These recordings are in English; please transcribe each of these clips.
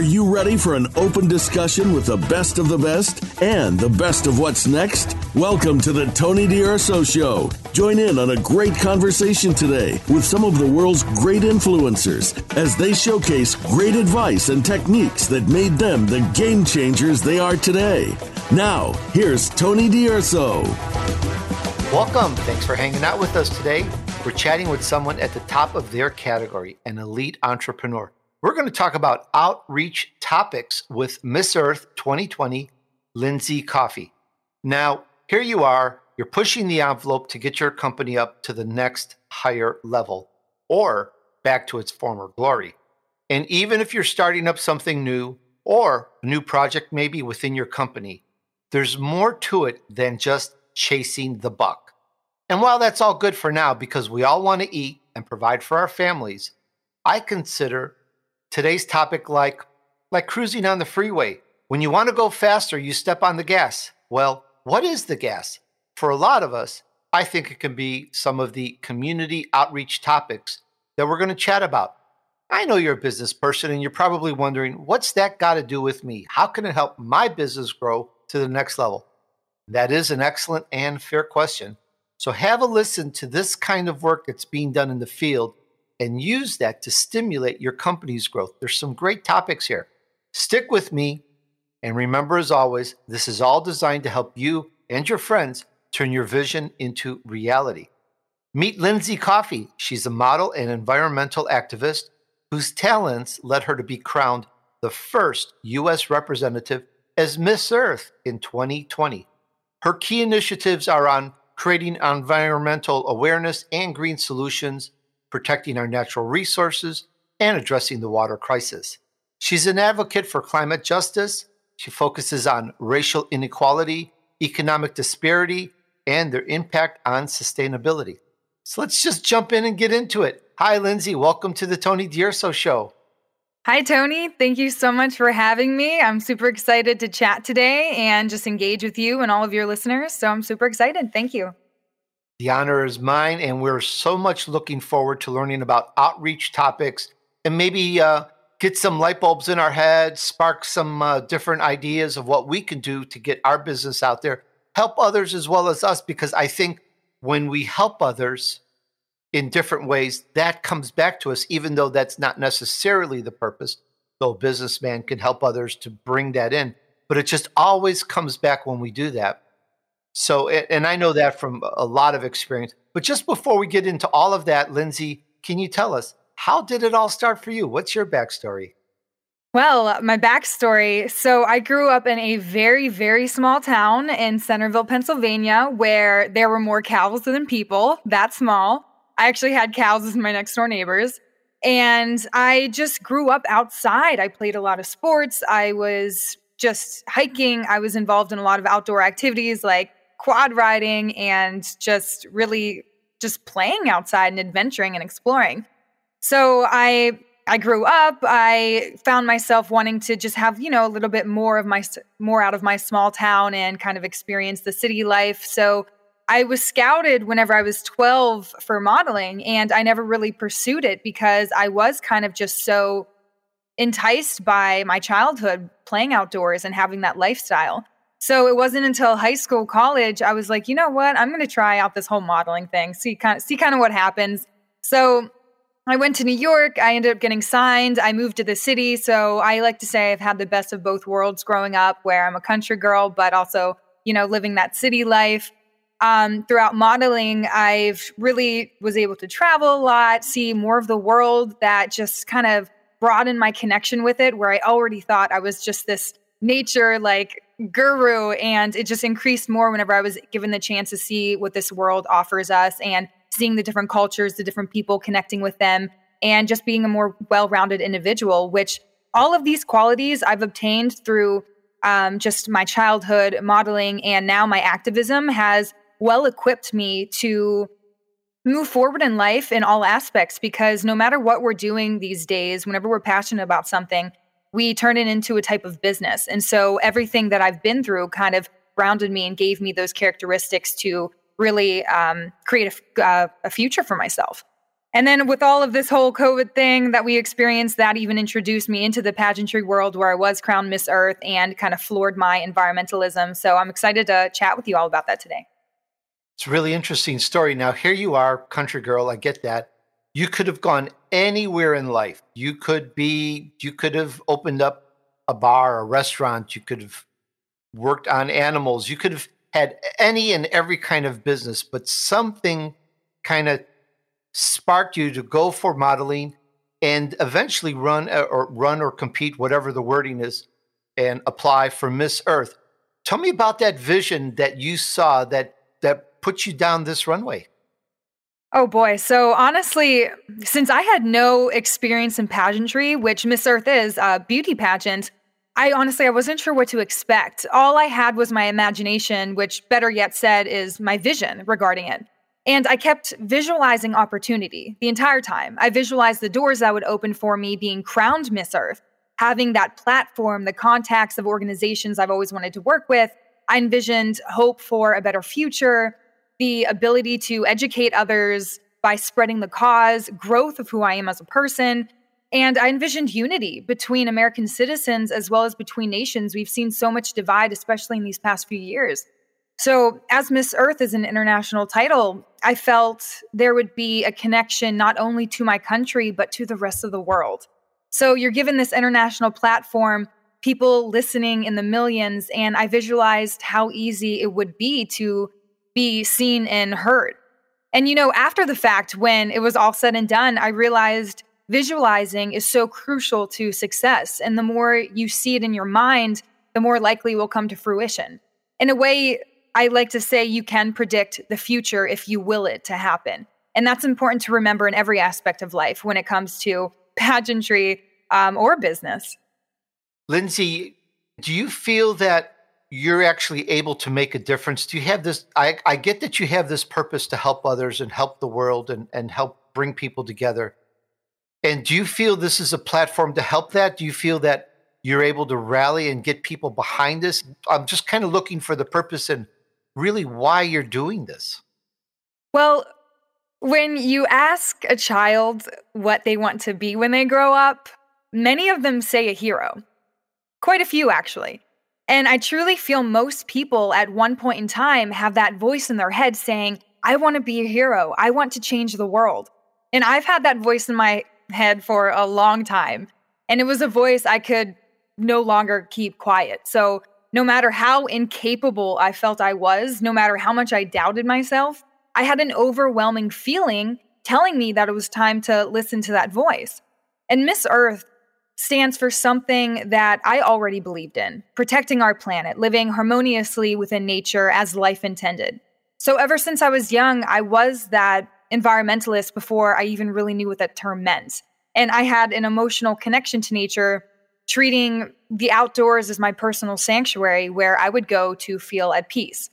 Are you ready for an open discussion with the best of the best and the best of what's next? Welcome to the Tony D'Urso Show. Join in on a great conversation today with some of the world's great influencers as they showcase great advice and techniques that made them the game changers they are today. Now, here's Tony D'Urso. Welcome. Thanks for hanging out with us today. We're chatting with someone at the top of their category, an elite entrepreneur. We're going to talk about outreach topics with Miss Earth 2020, Lindsey Coffey. Now, here you are, you're pushing the envelope to get your company up to the next higher level or back to its former glory. And even if you're starting up something new or a new project maybe within your company, there's more to it than just chasing the buck. And while that's all good for now because we all want to eat and provide for our families, I consider today's topic like like cruising on the freeway. When you want to go faster, you step on the gas. Well, what is the gas? For a lot of us, I think it can be some of the community outreach topics that we're going to chat about. I know you're a business person and you're probably wondering, what's that got to do with me? How can it help my business grow to the next level? That is an excellent and fair question. So have a listen to this kind of work that's being done in the field and use that to stimulate your company's growth. There's some great topics here. Stick with me. And remember, as always, this is all designed to help you and your friends turn your vision into reality. Meet Lindsey Coffey. She's a model and environmental activist whose talents led her to be crowned the first U.S. representative as Miss Earth in 2020. Her key initiatives are on creating environmental awareness and green solutions protecting our natural resources, and addressing the water crisis. She's an advocate for climate justice. She focuses on racial inequality, economic disparity, and their impact on sustainability. So let's just jump in and get into it. Hi, Lindsey. Welcome to the Tony D'Urso Show. Hi, Tony. Thank you so much for having me. I'm super excited to chat today and just engage with you and all of your listeners. So I'm super excited. Thank you. The honor is mine, and we're so much looking forward to learning about outreach topics and maybe uh, get some light bulbs in our heads, spark some uh, different ideas of what we can do to get our business out there, help others as well as us. Because I think when we help others in different ways, that comes back to us, even though that's not necessarily the purpose. Though a businessman can help others to bring that in, but it just always comes back when we do that. So, and I know that from a lot of experience. But just before we get into all of that, Lindsey, can you tell us how did it all start for you? What's your backstory? Well, my backstory. So, I grew up in a very, very small town in Centerville, Pennsylvania, where there were more cows than people. That small. I actually had cows as my next door neighbors. And I just grew up outside. I played a lot of sports. I was just hiking. I was involved in a lot of outdoor activities like quad riding and just really just playing outside and adventuring and exploring. So I I grew up, I found myself wanting to just have, you know, a little bit more of my more out of my small town and kind of experience the city life. So I was scouted whenever I was 12 for modeling and I never really pursued it because I was kind of just so enticed by my childhood playing outdoors and having that lifestyle. So it wasn't until high school, college, I was like, you know what? I'm going to try out this whole modeling thing. See kind of see kind of what happens. So I went to New York. I ended up getting signed. I moved to the city. So I like to say I've had the best of both worlds growing up, where I'm a country girl, but also, you know, living that city life. Um, throughout modeling, I've really was able to travel a lot, see more of the world that just kind of broadened my connection with it, where I already thought I was just this nature like guru and it just increased more whenever I was given the chance to see what this world offers us and seeing the different cultures, the different people connecting with them and just being a more well-rounded individual which all of these qualities I've obtained through um, just my childhood modeling and now my activism has well equipped me to move forward in life in all aspects because no matter what we're doing these days, whenever we're passionate about something, we turn it into a type of business. And so everything that I've been through kind of grounded me and gave me those characteristics to really um, create a, uh, a future for myself. And then with all of this whole COVID thing that we experienced, that even introduced me into the pageantry world where I was crowned Miss Earth and kind of floored my environmentalism. So I'm excited to chat with you all about that today. It's a really interesting story. Now, here you are, country girl. I get that. You could have gone anywhere in life. You could be, you could have opened up a bar, a restaurant. You could have worked on animals. You could have had any and every kind of business, but something kind of sparked you to go for modeling and eventually run uh, or run or compete, whatever the wording is, and apply for Miss Earth. Tell me about that vision that you saw that that put you down this runway. Oh boy. So honestly, since I had no experience in pageantry, which Miss Earth is a beauty pageant, I honestly I wasn't sure what to expect. All I had was my imagination, which better yet said is my vision regarding it. And I kept visualizing opportunity the entire time. I visualized the doors that would open for me being crowned Miss Earth, having that platform, the contacts of organizations I've always wanted to work with. I envisioned hope for a better future, the ability to educate others by spreading the cause, growth of who I am as a person. And I envisioned unity between American citizens as well as between nations. We've seen so much divide, especially in these past few years. So, as Miss Earth is an international title, I felt there would be a connection not only to my country, but to the rest of the world. So, you're given this international platform, people listening in the millions, and I visualized how easy it would be to be seen and heard. And, you know, after the fact, when it was all said and done, I realized visualizing is so crucial to success. And the more you see it in your mind, the more likely it will come to fruition. In a way, I like to say you can predict the future if you will it to happen. And that's important to remember in every aspect of life when it comes to pageantry um, or business. Lindsey, do you feel that you're actually able to make a difference? Do you have this? I, I get that you have this purpose to help others and help the world and, and help bring people together. And do you feel this is a platform to help that? Do you feel that you're able to rally and get people behind this? I'm just kind of looking for the purpose and really why you're doing this. Well, when you ask a child what they want to be when they grow up, many of them say a hero. Quite a few, actually. And I truly feel most people at one point in time have that voice in their head saying, I want to be a hero. I want to change the world. And I've had that voice in my head for a long time. And it was a voice I could no longer keep quiet. So no matter how incapable I felt I was, no matter how much I doubted myself, I had an overwhelming feeling telling me that it was time to listen to that voice. And Miss Earth stands for something that I already believed in protecting our planet, living harmoniously within nature as life intended. So, ever since I was young, I was that environmentalist before I even really knew what that term meant. And I had an emotional connection to nature treating the outdoors as my personal sanctuary where I would go to feel at peace.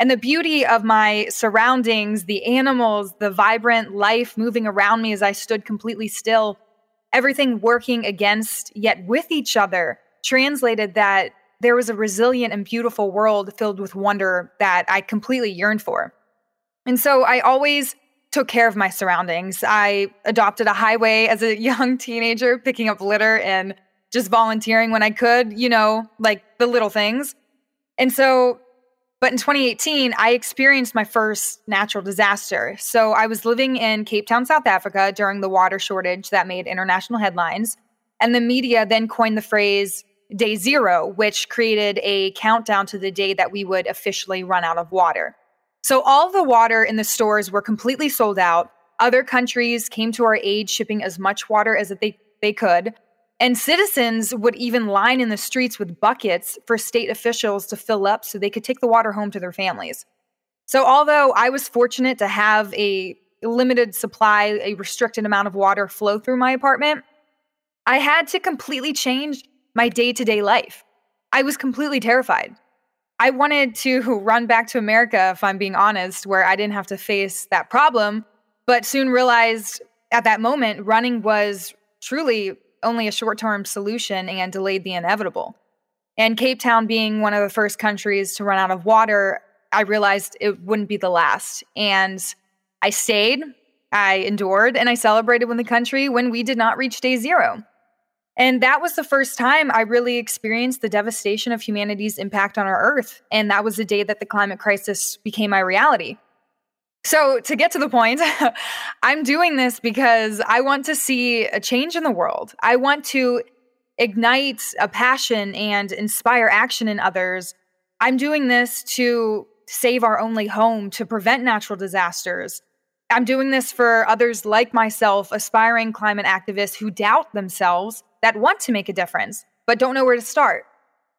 And the beauty of my surroundings, the animals, the vibrant life moving around me as I stood completely still, everything working against yet with each other, translated that there was a resilient and beautiful world filled with wonder that I completely yearned for. And so I always took care of my surroundings. I adopted a highway as a young teenager, picking up litter and just volunteering when I could, you know, like the little things. And so, but in 2018, I experienced my first natural disaster. So I was living in Cape Town, South Africa during the water shortage that made international headlines. And the media then coined the phrase day zero, which created a countdown to the day that we would officially run out of water. So all the water in the stores were completely sold out. Other countries came to our aid, shipping as much water as they, they could. And citizens would even line in the streets with buckets for state officials to fill up so they could take the water home to their families. So, although I was fortunate to have a limited supply, a restricted amount of water flow through my apartment, I had to completely change my day to day life. I was completely terrified. I wanted to run back to America, if I'm being honest, where I didn't have to face that problem, but soon realized at that moment running was truly only a short term solution and delayed the inevitable. And Cape Town being one of the first countries to run out of water, I realized it wouldn't be the last. And I stayed. I endured and I celebrated with the country when we did not reach day zero. And that was the first time I really experienced the devastation of humanity's impact on our Earth. And that was the day that the climate crisis became my reality. So, to get to the point, I'm doing this because I want to see a change in the world. I want to ignite a passion and inspire action in others. I'm doing this to save our only home, to prevent natural disasters. I'm doing this for others like myself, aspiring climate activists who doubt themselves that want to make a difference, but don't know where to start.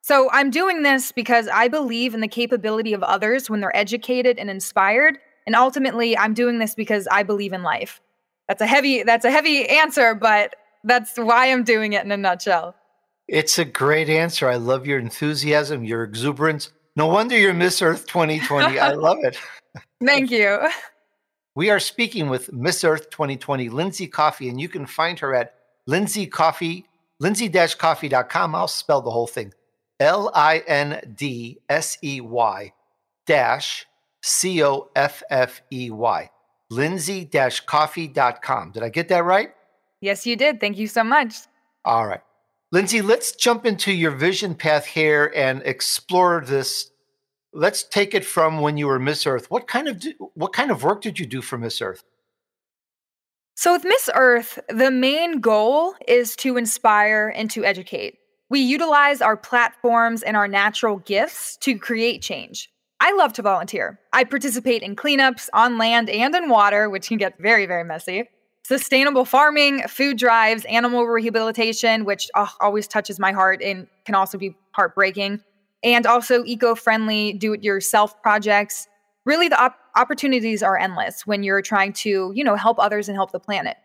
So I'm doing this because I believe in the capability of others when they're educated and inspired. And ultimately, I'm doing this because I believe in life. That's a heavy, that's a heavy answer, but that's why I'm doing it in a nutshell. It's a great answer. I love your enthusiasm, your exuberance. No wonder you're Miss Earth 2020. I love it. Thank you. We are speaking with Miss Earth 2020, Lindsey Coffey, and you can find her at Lindsey Coffey lindsey-coffey.com. I'll spell the whole thing. L-I-N-D-S-E-Y dash C-O-F-F-E-Y. Lindsey-coffey.com. Did I get that right? Yes, you did. Thank you so much. All right. Lindsey, let's jump into your vision path here and explore this. Let's take it from when you were Miss Earth. What kind of what kind of work did you do for Miss Earth? So, with Miss Earth, the main goal is to inspire and to educate. We utilize our platforms and our natural gifts to create change. I love to volunteer. I participate in cleanups on land and in water, which can get very, very messy. Sustainable farming, food drives, animal rehabilitation, which oh, always touches my heart and can also be heartbreaking, and also eco friendly do it yourself projects really the op- opportunities are endless when you're trying to, you know, help others and help the planet.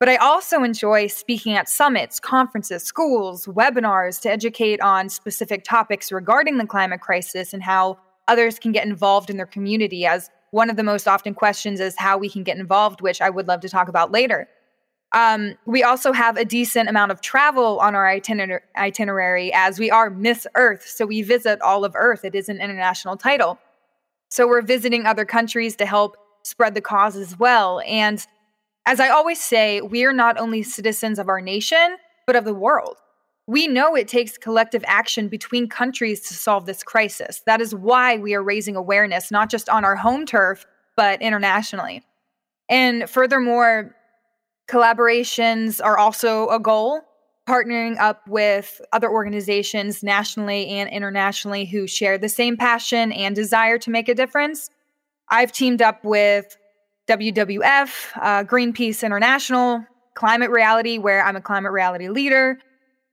But I also enjoy speaking at summits, conferences, schools, webinars to educate on specific topics regarding the climate crisis and how others can get involved in their community. As one of the most often questions is how we can get involved, which I would love to talk about later. Um, we also have a decent amount of travel on our itiner- itinerary as we are Miss Earth. So we visit all of Earth. It is an international title. So we're visiting other countries to help spread the cause as well. And as I always say, we are not only citizens of our nation, but of the world. We know it takes collective action between countries to solve this crisis. That is why we are raising awareness, not just on our home turf, but internationally. And furthermore, collaborations are also a goal partnering up with other organizations nationally and internationally who share the same passion and desire to make a difference. I've teamed up with WWF, uh, Greenpeace International, Climate Reality, where I'm a climate reality leader,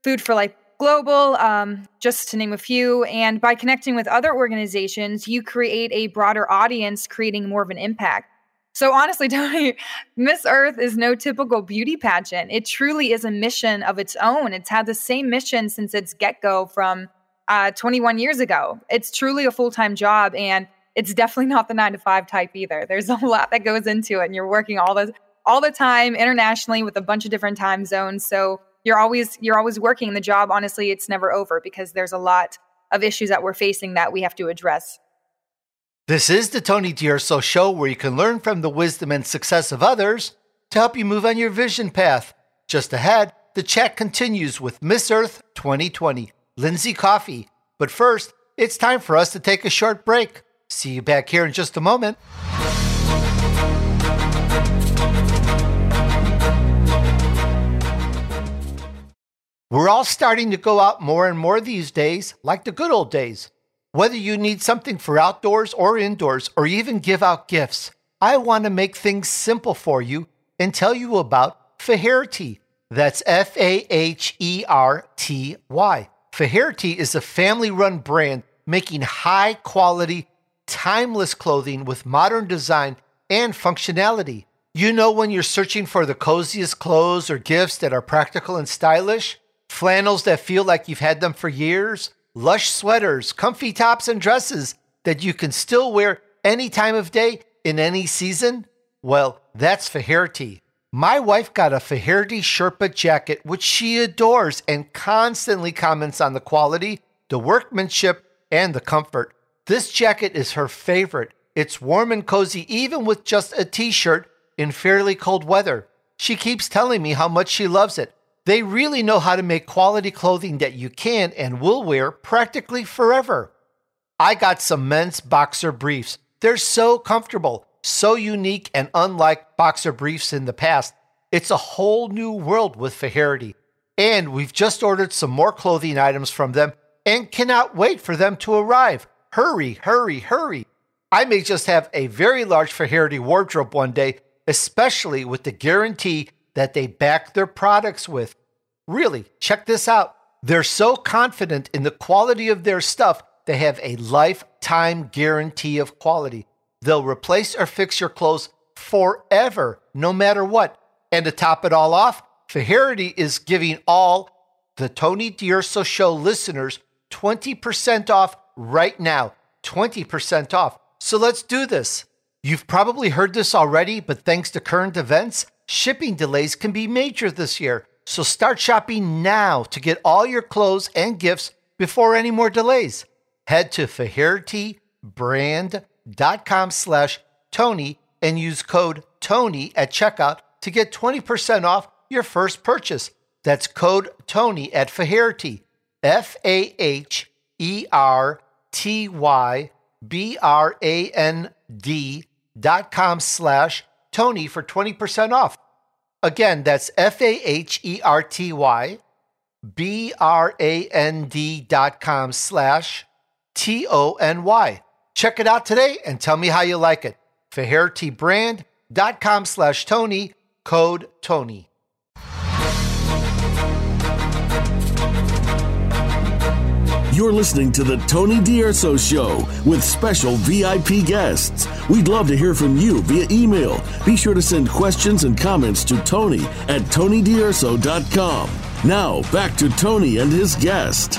Food for Life Global, um, just to name a few. And by connecting with other organizations, you create a broader audience, creating more of an impact. So honestly, Tony, Miss Earth is no typical beauty pageant. It truly is a mission of its own. It's had the same mission since its get go from uh, 21 years ago. It's truly a full time job, and it's definitely not the nine to five type either. There's a lot that goes into it, and you're working all the all the time internationally with a bunch of different time zones. So you're always you're always working the job. Honestly, it's never over because there's a lot of issues that we're facing that we have to address. This is the Tony D'Urso Show where you can learn from the wisdom and success of others to help you move on your vision path. Just ahead, the chat continues with Miss Earth 2020, Lindsey Coffey. But first, it's time for us to take a short break. See you back here in just a moment. We're all starting to go out more and more these days, like the good old days. Whether you need something for outdoors or indoors, or even give out gifts, I want to make things simple for you and tell you about Faherty. That's F A H E R T Y. Faherty is a family run brand making high quality, timeless clothing with modern design and functionality. You know, when you're searching for the coziest clothes or gifts that are practical and stylish, flannels that feel like you've had them for years lush sweaters, comfy tops, and dresses that you can still wear any time of day in any season? Well, that's Faherty. My wife got a Faherty Sherpa jacket, which she adores and constantly comments on the quality, the workmanship, and the comfort. This jacket is her favorite. It's warm and cozy, even with just a t shirt, in fairly cold weather. She keeps telling me how much she loves it. They really know how to make quality clothing that you can and will wear practically forever. I got some men's boxer briefs. They're so comfortable, so unique, and unlike boxer briefs in the past. It's a whole new world with Faherty. And we've just ordered some more clothing items from them and cannot wait for them to arrive. Hurry, hurry, hurry. I may just have a very large Faherty wardrobe one day, especially with the guarantee that they back their products with. Really, check this out. They're so confident in the quality of their stuff, they have a lifetime guarantee of quality. They'll replace or fix your clothes forever, no matter what. And to top it all off, Faherty is giving all the Tony D'Urso Show listeners 20% off right now. 20% off. So let's do this. You've probably heard this already, but thanks to current events, shipping delays can be major this year. So start shopping now to get all your clothes and gifts before any more delays. Head to fahertybrand.com slash Tony and use code Tony at checkout to get 20% off your first purchase. That's code Tony at Faherty, F A H E R T Y B R A N D dot com slash Tony for 20% off. Again, that's F A H E R T Y B R A N D dot com slash T O N Y. Check it out today and tell me how you like it. FahertyBrand.com slash Tony, code Tony. You're listening to the Tony D'Urso Show with special VIP guests. We'd love to hear from you via email. Be sure to send questions and comments to Tony at TonyDurso.com. Now, back to Tony and his guest.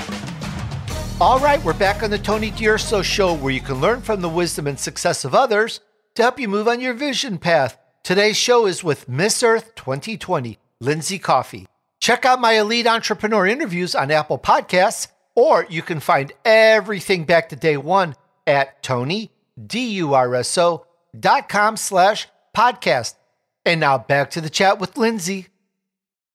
All right, we're back on the Tony D'Urso Show where you can learn from the wisdom and success of others to help you move on your vision path. Today's show is with Miss Earth 2020, Lindsey Coffey. Check out my elite entrepreneur interviews on Apple Podcasts or you can find everything back to day one at Tony, D-U-R-S-O dot com slash podcast. And now back to the chat with Lindsey.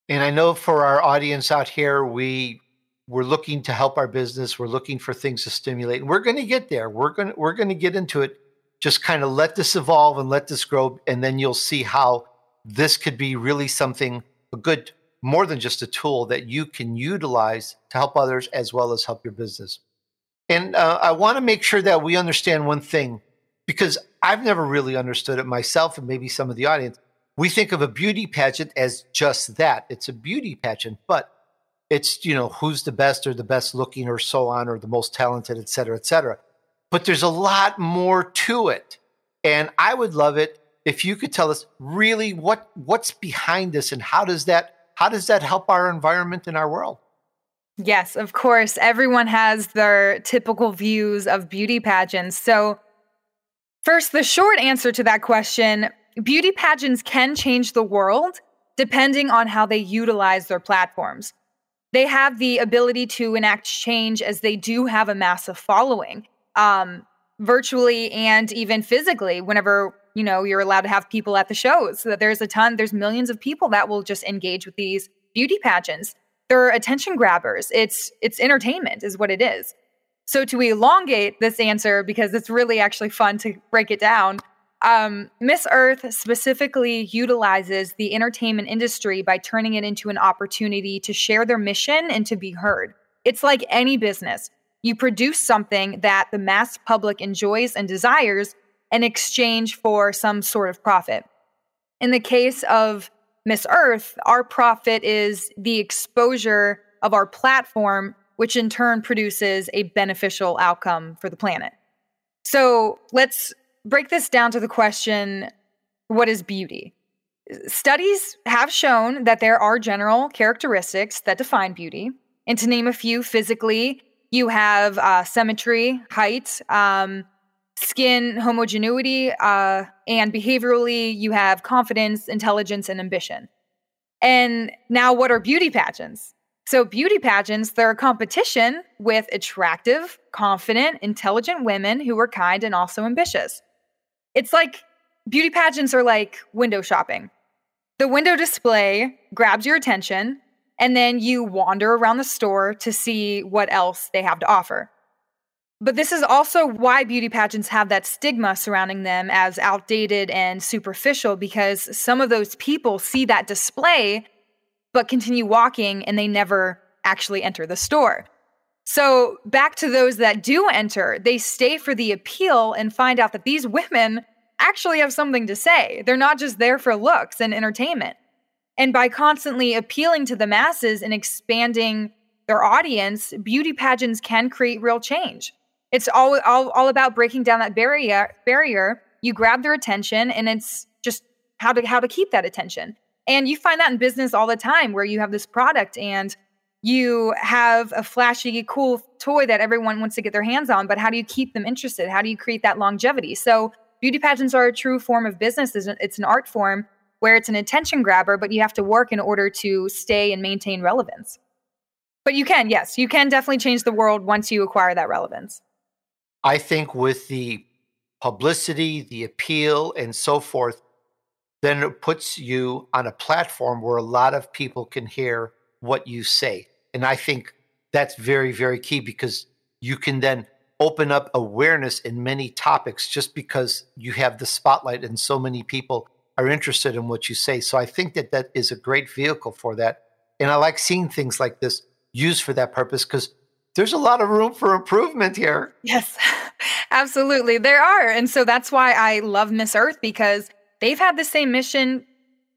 And I know for our audience out here, we we're looking to help our business. We're looking for things to stimulate. And we're going to get there. We're going to, we're going to get into it. Just kind of let this evolve and let this grow. And then you'll see how this could be really something, a good more than just a tool that you can utilize to help others as well as help your business. And uh, I want to make sure that we understand one thing because I've never really understood it myself, and maybe some of the audience. We think of a beauty pageant as just that it's a beauty pageant, but it's, you know, who's the best or the best looking or so on or the most talented, et cetera, et cetera. But there's a lot more to it. And I would love it if you could tell us really what what's behind this and how does that how does that help our environment in our world? Yes, of course. Everyone has their typical views of beauty pageants. So, first, the short answer to that question beauty pageants can change the world depending on how they utilize their platforms. They have the ability to enact change as they do have a massive following, um, virtually and even physically, whenever you know you're allowed to have people at the shows. So that there's a ton there's millions of people that will just engage with these beauty pageants. They're attention grabbers. It's it's entertainment is what it is. So to elongate this answer because it's really actually fun to break it down um, miss earth specifically utilizes the entertainment industry by turning it into an opportunity to share their mission and to be heard. It's like any business. You produce something that the mass public enjoys and desires in exchange for some sort of profit. In the case of Miss Earth, our profit is the exposure of our platform, which in turn produces a beneficial outcome for the planet. So let's break this down to the question what is beauty? Studies have shown that there are general characteristics that define beauty. And to name a few, physically, you have uh, symmetry, height, um, skin homogeneity, uh, and behaviorally, you have confidence, intelligence, and ambition. And now, what are beauty pageants? So, beauty pageants, they're a competition with attractive, confident, intelligent women who are kind and also ambitious. It's like beauty pageants are like window shopping. The window display grabs your attention, and then you wander around the store to see what else they have to offer. But this is also why beauty pageants have that stigma surrounding them as outdated and superficial because some of those people see that display but continue walking and they never actually enter the store. So, back to those that do enter, they stay for the appeal and find out that these women actually have something to say. They're not just there for looks and entertainment. And by constantly appealing to the masses and expanding their audience, beauty pageants can create real change. It's all, all, all about breaking down that barrier barrier. You grab their attention and it's just how to how to keep that attention. And you find that in business all the time where you have this product and you have a flashy, cool toy that everyone wants to get their hands on, but how do you keep them interested? How do you create that longevity? So, beauty pageants are a true form of business. It's an art form where it's an attention grabber, but you have to work in order to stay and maintain relevance. But you can, yes, you can definitely change the world once you acquire that relevance. I think with the publicity, the appeal, and so forth, then it puts you on a platform where a lot of people can hear what you say. And I think that's very, very key because you can then open up awareness in many topics just because you have the spotlight and so many people are interested in what you say. So I think that that is a great vehicle for that. And I like seeing things like this used for that purpose because there's a lot of room for improvement here. Yes, absolutely. There are. And so that's why I love Miss Earth because they've had the same mission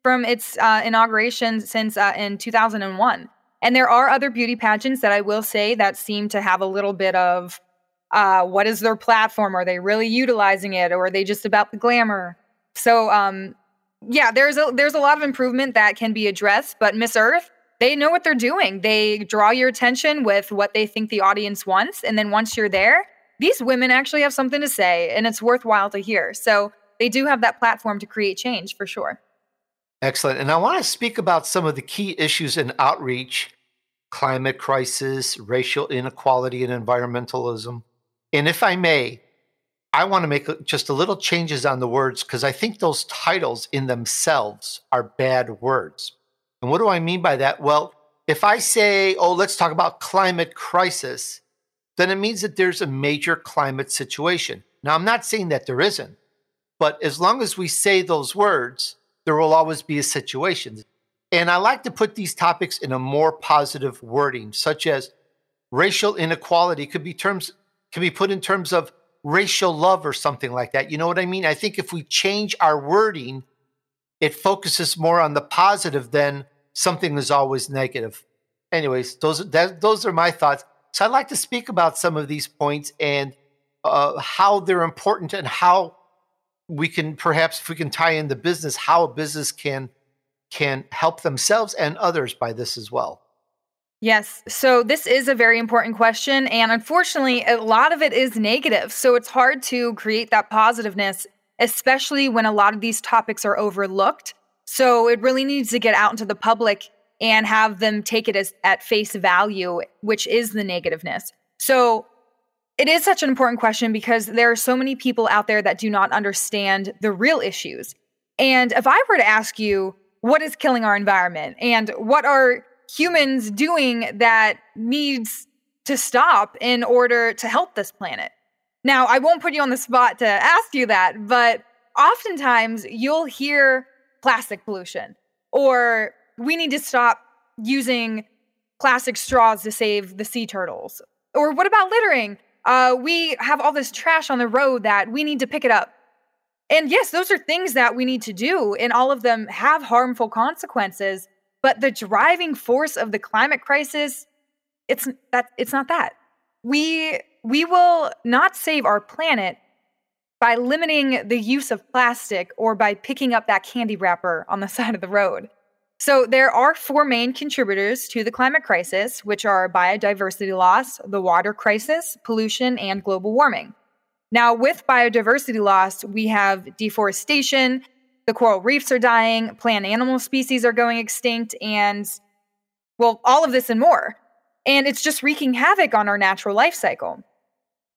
from its uh, inauguration since uh, in 2001. And there are other beauty pageants that I will say that seem to have a little bit of uh, what is their platform? Are they really utilizing it, or are they just about the glamour? So, um, yeah, there's a there's a lot of improvement that can be addressed. But Miss Earth, they know what they're doing. They draw your attention with what they think the audience wants, and then once you're there, these women actually have something to say, and it's worthwhile to hear. So they do have that platform to create change for sure. Excellent. And I want to speak about some of the key issues in outreach climate crisis, racial inequality, and environmentalism. And if I may, I want to make just a little changes on the words because I think those titles in themselves are bad words. And what do I mean by that? Well, if I say, oh, let's talk about climate crisis, then it means that there's a major climate situation. Now, I'm not saying that there isn't, but as long as we say those words, there will always be a situation. And I like to put these topics in a more positive wording, such as racial inequality could be terms can be put in terms of racial love or something like that. You know what I mean? I think if we change our wording, it focuses more on the positive than something is always negative. Anyways, those that, those are my thoughts. So I'd like to speak about some of these points and uh, how they're important and how we can perhaps if we can tie in the business, how a business can can help themselves and others by this as well? Yes. So this is a very important question. And unfortunately, a lot of it is negative. So it's hard to create that positiveness, especially when a lot of these topics are overlooked. So it really needs to get out into the public and have them take it as at face value, which is the negativeness. So it is such an important question because there are so many people out there that do not understand the real issues. And if I were to ask you, what is killing our environment and what are humans doing that needs to stop in order to help this planet. Now, I won't put you on the spot to ask you that, but oftentimes you'll hear plastic pollution or we need to stop using plastic straws to save the sea turtles. Or what about littering? Uh, we have all this trash on the road that we need to pick it up. And yes, those are things that we need to do, and all of them have harmful consequences. But the driving force of the climate crisis, it's that it's not that. We we will not save our planet by limiting the use of plastic or by picking up that candy wrapper on the side of the road. So there are four main contributors to the climate crisis, which are biodiversity loss, the water crisis, pollution, and global warming. Now, with biodiversity loss, we have deforestation, the coral reefs are dying, plant animal species are going extinct, and well, all of this and more. And it's just wreaking havoc on our natural life cycle.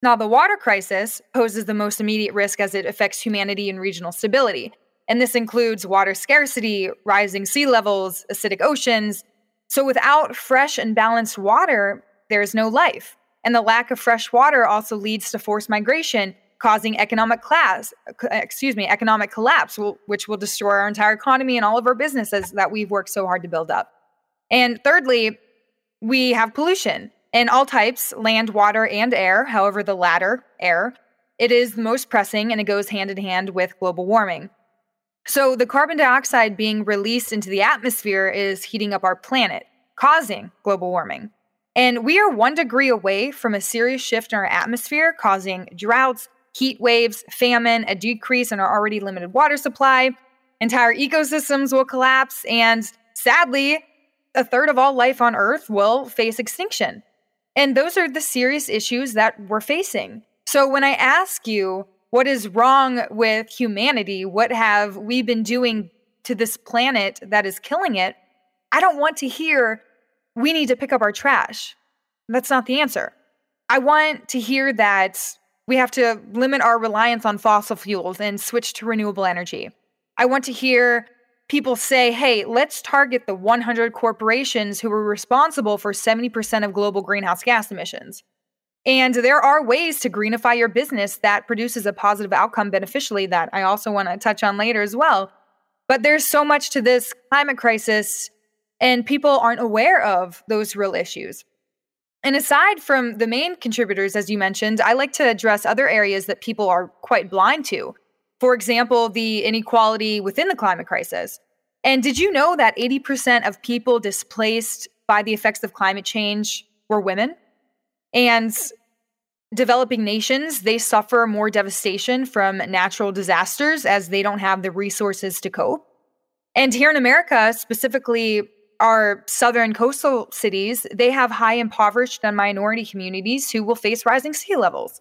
Now, the water crisis poses the most immediate risk as it affects humanity and regional stability. And this includes water scarcity, rising sea levels, acidic oceans. So, without fresh and balanced water, there is no life. And the lack of fresh water also leads to forced migration, causing economic class, uh, excuse me, economic collapse, which will destroy our entire economy and all of our businesses that we've worked so hard to build up. And thirdly, we have pollution in all types, land, water, and air. However, the latter, air, it is the most pressing and it goes hand in hand with global warming. So, the carbon dioxide being released into the atmosphere is heating up our planet, causing global warming. And we are one degree away from a serious shift in our atmosphere, causing droughts, heat waves, famine, a decrease in our already limited water supply. Entire ecosystems will collapse, and sadly, a third of all life on Earth will face extinction. And those are the serious issues that we're facing. So, when I ask you, what is wrong with humanity? What have we been doing to this planet that is killing it? I don't want to hear we need to pick up our trash. That's not the answer. I want to hear that we have to limit our reliance on fossil fuels and switch to renewable energy. I want to hear people say, hey, let's target the 100 corporations who are responsible for 70% of global greenhouse gas emissions. And there are ways to greenify your business that produces a positive outcome beneficially that I also want to touch on later as well. But there's so much to this climate crisis, and people aren't aware of those real issues. And aside from the main contributors, as you mentioned, I like to address other areas that people are quite blind to. For example, the inequality within the climate crisis. And did you know that 80% of people displaced by the effects of climate change were women? And developing nations, they suffer more devastation from natural disasters as they don't have the resources to cope. And here in America, specifically our southern coastal cities, they have high impoverished and minority communities who will face rising sea levels.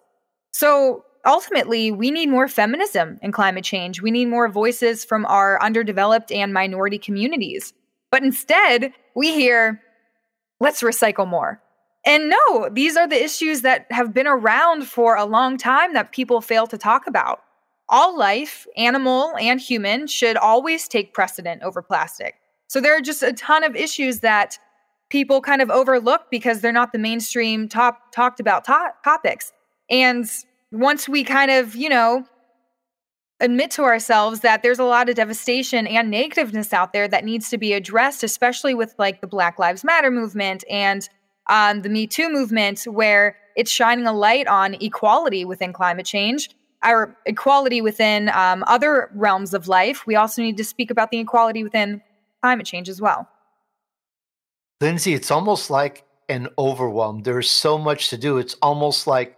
So ultimately, we need more feminism in climate change. We need more voices from our underdeveloped and minority communities. But instead, we hear, let's recycle more. And no, these are the issues that have been around for a long time that people fail to talk about. All life, animal and human, should always take precedent over plastic. So there are just a ton of issues that people kind of overlook because they're not the mainstream top talked about to- topics. And once we kind of, you know, admit to ourselves that there's a lot of devastation and negativeness out there that needs to be addressed, especially with like the Black Lives Matter movement and um, the Me Too movement, where it's shining a light on equality within climate change, or equality within um, other realms of life. We also need to speak about the equality within climate change as well. Lindsey, it's almost like an overwhelm. There's so much to do. It's almost like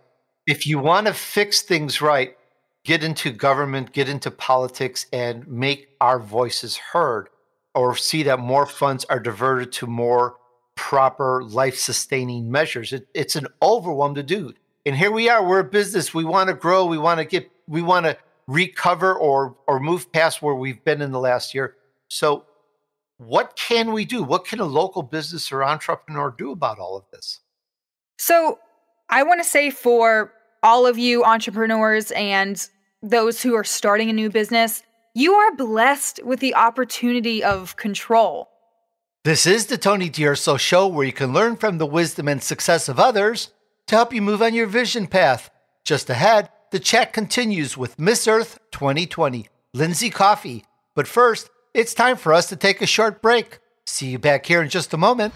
if you want to fix things right, get into government, get into politics, and make our voices heard, or see that more funds are diverted to more proper life sustaining measures. It, it's an overwhelm to do. And here we are, we're a business. We want to grow. We want to get, we want to recover or, or move past where we've been in the last year. So, what can we do? What can a local business or entrepreneur do about all of this? So, I want to say for all of you entrepreneurs and those who are starting a new business, you are blessed with the opportunity of control. This is the Tony D'Urso Show, where you can learn from the wisdom and success of others to help you move on your vision path. Just ahead, the chat continues with Miss Earth 2020, Lindsey Coffey. But first, it's time for us to take a short break. See you back here in just a moment.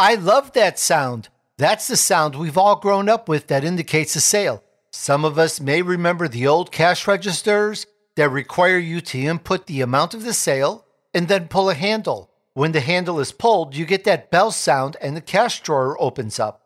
I love that sound. That's the sound we've all grown up with that indicates a sale. Some of us may remember the old cash registers that require you to input the amount of the sale and then pull a handle. When the handle is pulled, you get that bell sound and the cash drawer opens up.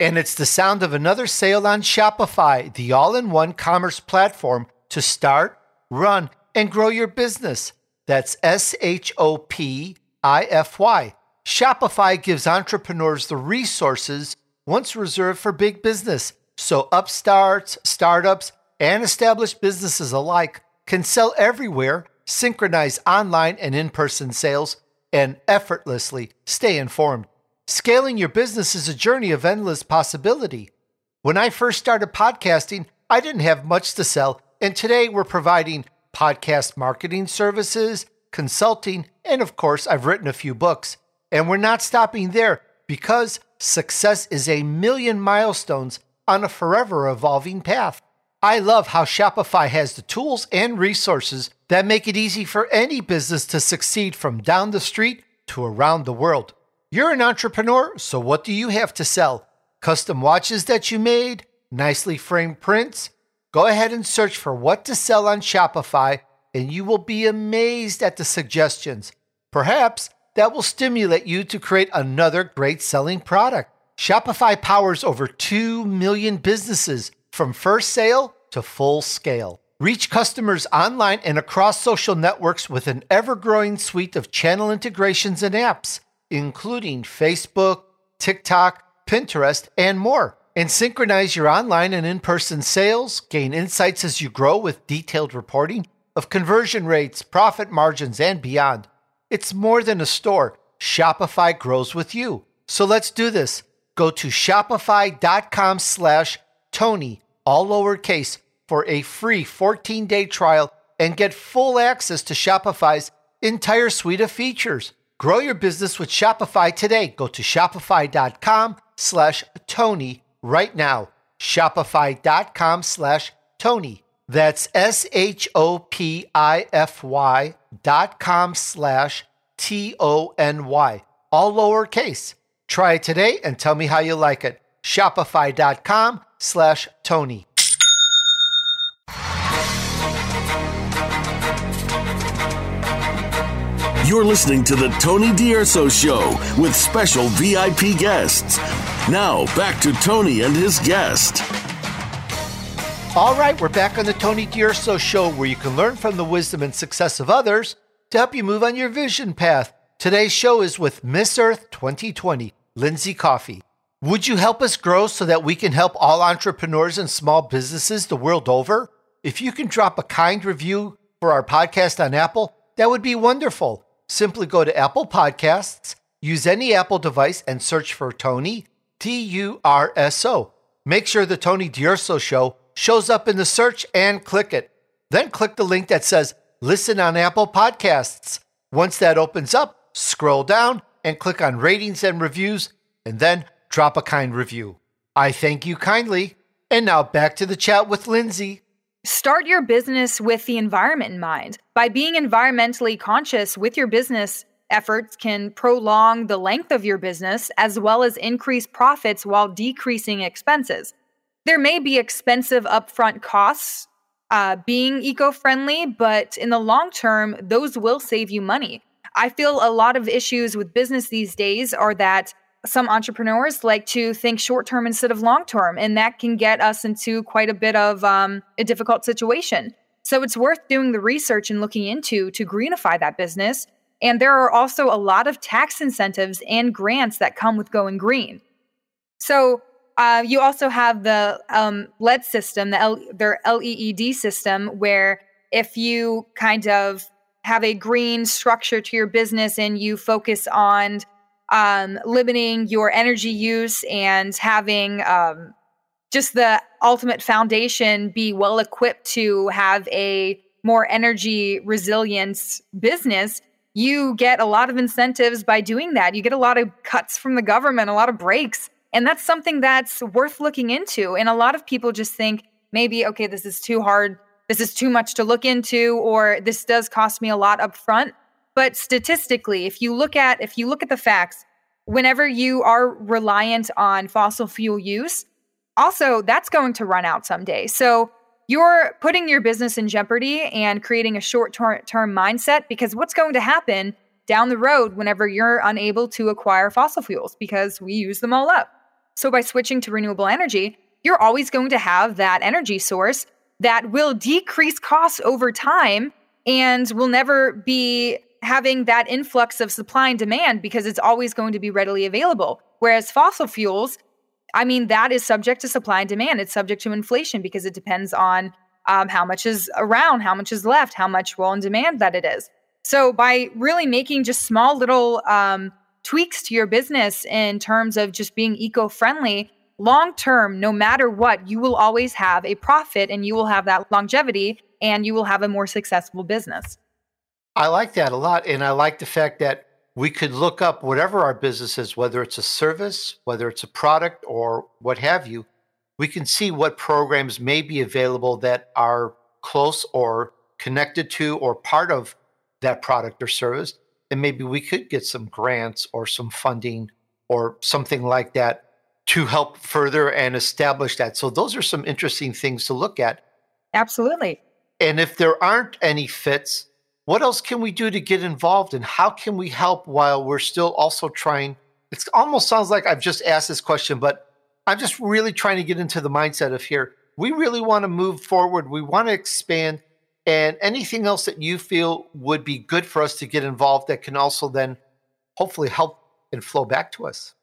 And it's the sound of another sale on Shopify, the all in one commerce platform to start, run, and grow your business. That's S H O P I F Y. Shopify gives entrepreneurs the resources once reserved for big business. So upstarts, startups, and established businesses alike can sell everywhere synchronize online and in person sales, and effortlessly stay informed. Scaling your business is a journey of endless possibility. When I first started podcasting, I didn't have much to sell, and today we're providing podcast marketing services, consulting, and of course, I've written a few books. And we're not stopping there because success is a million milestones on a forever evolving path. I love how Shopify has the tools and resources that make it easy for any business to succeed from down the street to around the world. You're an entrepreneur, so what do you have to sell? Custom watches that you made? Nicely framed prints? Go ahead and search for what to sell on Shopify, and you will be amazed at the suggestions. Perhaps that will stimulate you to create another great selling product. Shopify powers over 2 million businesses from first sale to full scale. Reach customers online and across social networks with an ever growing suite of channel integrations and apps, including Facebook, TikTok, Pinterest, and more. And synchronize your online and in person sales, gain insights as you grow with detailed reporting of conversion rates, profit margins, and beyond. It's more than a store. Shopify grows with you. So let's do this. Go to shopify.com slash Tony, all lowercase, for a free 14 day trial and get full access to Shopify's entire suite of features. Grow your business with Shopify today. Go to shopify.com slash Tony right now. Shopify.com slash Tony. That's S H O P I F Y dot com slash T O N Y. All lowercase. Try it today and tell me how you like it. Shopify.com slash Tony. You're listening to the Tony D'Urso Show with special VIP guests. Now, back to Tony and his guest. All right, we're back on the Tony D'Urso Show where you can learn from the wisdom and success of others to help you move on your vision path. Today's show is with Miss Earth 2020, Lindsey Coffey. Would you help us grow so that we can help all entrepreneurs and small businesses the world over? If you can drop a kind review for our podcast on Apple, that would be wonderful. Simply go to Apple Podcasts, use any Apple device, and search for Tony, T U R S O. Make sure the Tony D'Urso Show shows up in the search and click it. Then click the link that says Listen on Apple Podcasts. Once that opens up, scroll down and click on Ratings and Reviews, and then drop a kind review. I thank you kindly. And now back to the chat with Lindsey. Start your business with the environment in mind. By being environmentally conscious with your business, efforts can prolong the length of your business as well as increase profits while decreasing expenses. There may be expensive upfront costs uh, being eco friendly, but in the long term, those will save you money. I feel a lot of issues with business these days are that some entrepreneurs like to think short term instead of long term, and that can get us into quite a bit of um, a difficult situation. So it's worth doing the research and looking into to greenify that business. And there are also a lot of tax incentives and grants that come with going green. So uh, you also have the um, LED system, the L- their LEED system, where if you kind of have a green structure to your business and you focus on um, limiting your energy use and having um, just the ultimate foundation be well equipped to have a more energy resilience business, you get a lot of incentives by doing that. You get a lot of cuts from the government, a lot of breaks. And that's something that's worth looking into. And a lot of people just think maybe, okay, this is too hard. This is too much to look into, or this does cost me a lot up front. But statistically, if you look at if you look at the facts, whenever you are reliant on fossil fuel use, also that's going to run out someday. So you're putting your business in jeopardy and creating a short term mindset because what's going to happen down the road whenever you're unable to acquire fossil fuels because we use them all up. So by switching to renewable energy, you're always going to have that energy source that will decrease costs over time and will never be having that influx of supply and demand because it's always going to be readily available. Whereas fossil fuels, I mean, that is subject to supply and demand. It's subject to inflation because it depends on um, how much is around, how much is left, how much will in demand that it is. So by really making just small little um, tweaks to your business in terms of just being eco-friendly, long term, no matter what, you will always have a profit and you will have that longevity and you will have a more successful business. I like that a lot. And I like the fact that we could look up whatever our business is, whether it's a service, whether it's a product, or what have you. We can see what programs may be available that are close or connected to or part of that product or service. And maybe we could get some grants or some funding or something like that to help further and establish that. So, those are some interesting things to look at. Absolutely. And if there aren't any fits, what else can we do to get involved and how can we help while we're still also trying? It almost sounds like I've just asked this question, but I'm just really trying to get into the mindset of here. We really want to move forward. We want to expand. And anything else that you feel would be good for us to get involved that can also then hopefully help and flow back to us.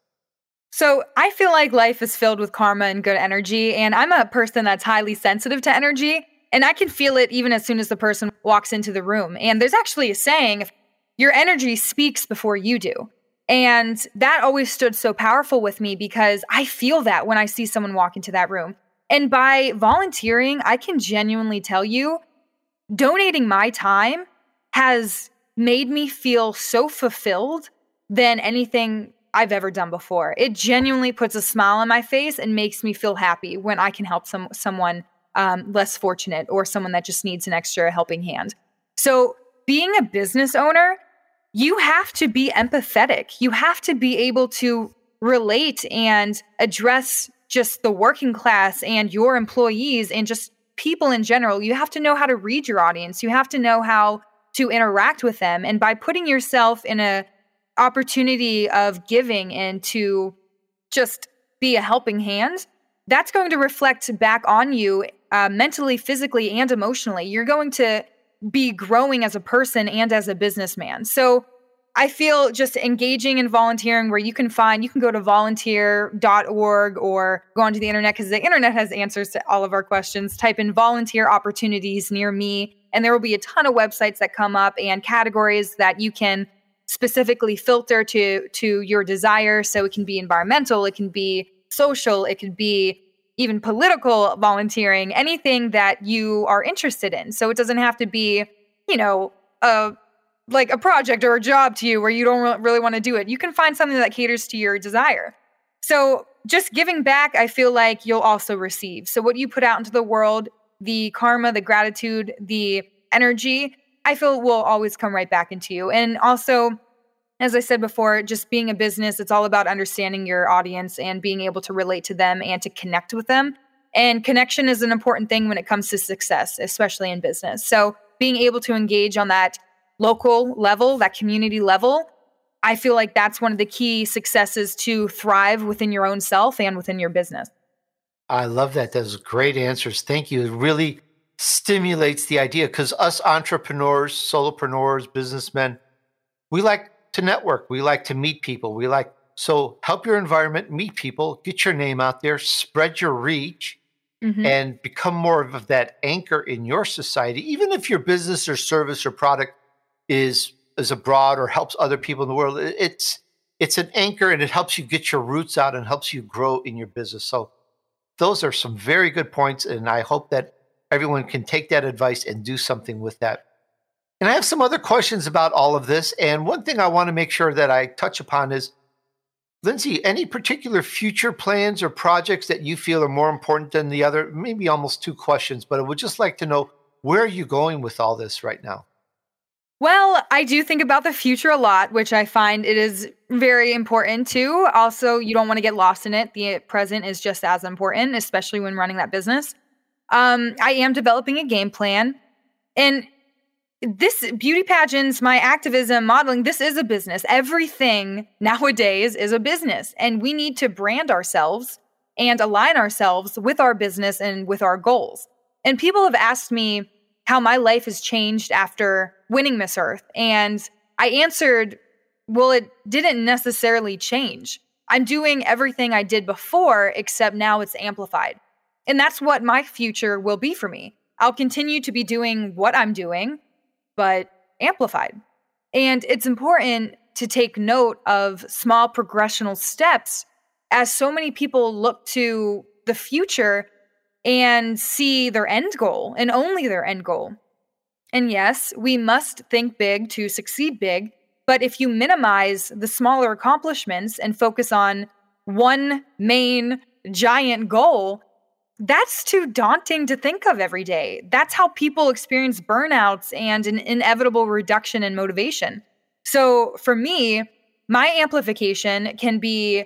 So I feel like life is filled with karma and good energy. And I'm a person that's highly sensitive to energy. And I can feel it even as soon as the person walks into the room. And there's actually a saying your energy speaks before you do. And that always stood so powerful with me because I feel that when I see someone walk into that room. And by volunteering, I can genuinely tell you, donating my time has made me feel so fulfilled than anything I've ever done before. It genuinely puts a smile on my face and makes me feel happy when I can help some someone um, less fortunate or someone that just needs an extra helping hand. So, being a business owner, you have to be empathetic. You have to be able to relate and address just the working class and your employees and just people in general. You have to know how to read your audience. You have to know how to interact with them. And by putting yourself in a opportunity of giving and to just be a helping hand, that's going to reflect back on you uh, mentally, physically, and emotionally. You're going to be growing as a person and as a businessman. So I feel just engaging in volunteering where you can find, you can go to volunteer.org or go onto the internet because the internet has answers to all of our questions. Type in volunteer opportunities near me, and there will be a ton of websites that come up and categories that you can specifically filter to to your desire so it can be environmental it can be social it could be even political volunteering anything that you are interested in so it doesn't have to be you know a like a project or a job to you where you don't really want to do it you can find something that caters to your desire so just giving back i feel like you'll also receive so what you put out into the world the karma the gratitude the energy I feel will always come right back into you. And also, as I said before, just being a business, it's all about understanding your audience and being able to relate to them and to connect with them. And connection is an important thing when it comes to success, especially in business. So, being able to engage on that local level, that community level, I feel like that's one of the key successes to thrive within your own self and within your business. I love that. Those great answers. Thank you. It really stimulates the idea because us entrepreneurs, solopreneurs, businessmen, we like to network. We like to meet people. We like so help your environment, meet people, get your name out there, spread your reach, mm-hmm. and become more of that anchor in your society. Even if your business or service or product is is abroad or helps other people in the world, it's it's an anchor and it helps you get your roots out and helps you grow in your business. So those are some very good points, and I hope that everyone can take that advice and do something with that. And I have some other questions about all of this. And one thing I want to make sure that I touch upon is Lindsey, any particular future plans or projects that you feel are more important than the other? Maybe almost two questions, but I would just like to know where are you going with all this right now? Well, I do think about the future a lot, which I find it is very important too. Also, you don't want to get lost in it. The present is just as important, especially when running that business. Um, I am developing a game plan. And this beauty pageants, my activism, modeling, this is a business. Everything nowadays is a business. And we need to brand ourselves and align ourselves with our business and with our goals. And people have asked me how my life has changed after winning Miss Earth. And I answered, well, it didn't necessarily change. I'm doing everything I did before, except now it's amplified. And that's what my future will be for me. I'll continue to be doing what I'm doing, but amplified. And it's important to take note of small progressional steps as so many people look to the future and see their end goal and only their end goal. And yes, we must think big to succeed big. But if you minimize the smaller accomplishments and focus on one main giant goal, that's too daunting to think of every day. That's how people experience burnouts and an inevitable reduction in motivation. So for me, my amplification can be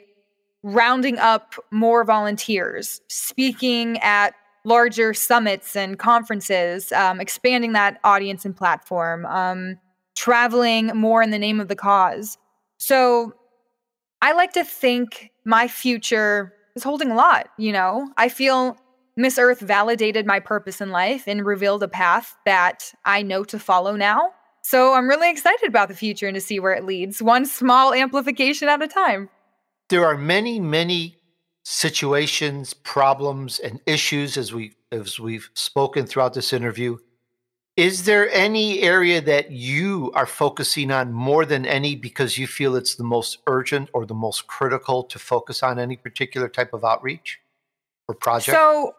rounding up more volunteers, speaking at larger summits and conferences, um, expanding that audience and platform, um, traveling more in the name of the cause. So I like to think my future is holding a lot, you know? I feel Miss Earth validated my purpose in life and revealed a path that I know to follow now. So I'm really excited about the future and to see where it leads, one small amplification at a time. There are many, many situations, problems, and issues as we as we've spoken throughout this interview. Is there any area that you are focusing on more than any because you feel it's the most urgent or the most critical to focus on any particular type of outreach or project? So,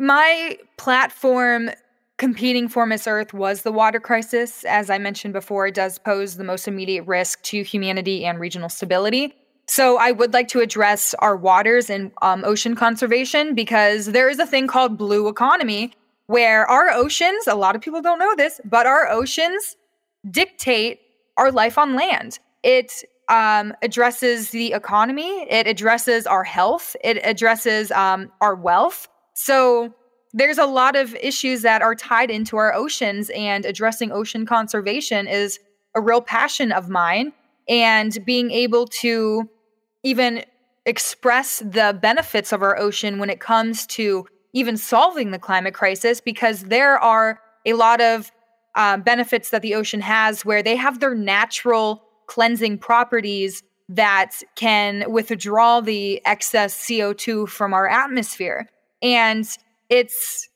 my platform competing for Miss Earth was the water crisis. As I mentioned before, it does pose the most immediate risk to humanity and regional stability. So I would like to address our waters and um, ocean conservation because there is a thing called blue economy where our oceans, a lot of people don't know this, but our oceans dictate our life on land. It um, addresses the economy, it addresses our health, it addresses um, our wealth. So there's a lot of issues that are tied into our oceans, and addressing ocean conservation is a real passion of mine. And being able to even express the benefits of our ocean when it comes to even solving the climate crisis, because there are a lot of uh, benefits that the ocean has where they have their natural cleansing properties that can withdraw the excess CO2 from our atmosphere. And it's,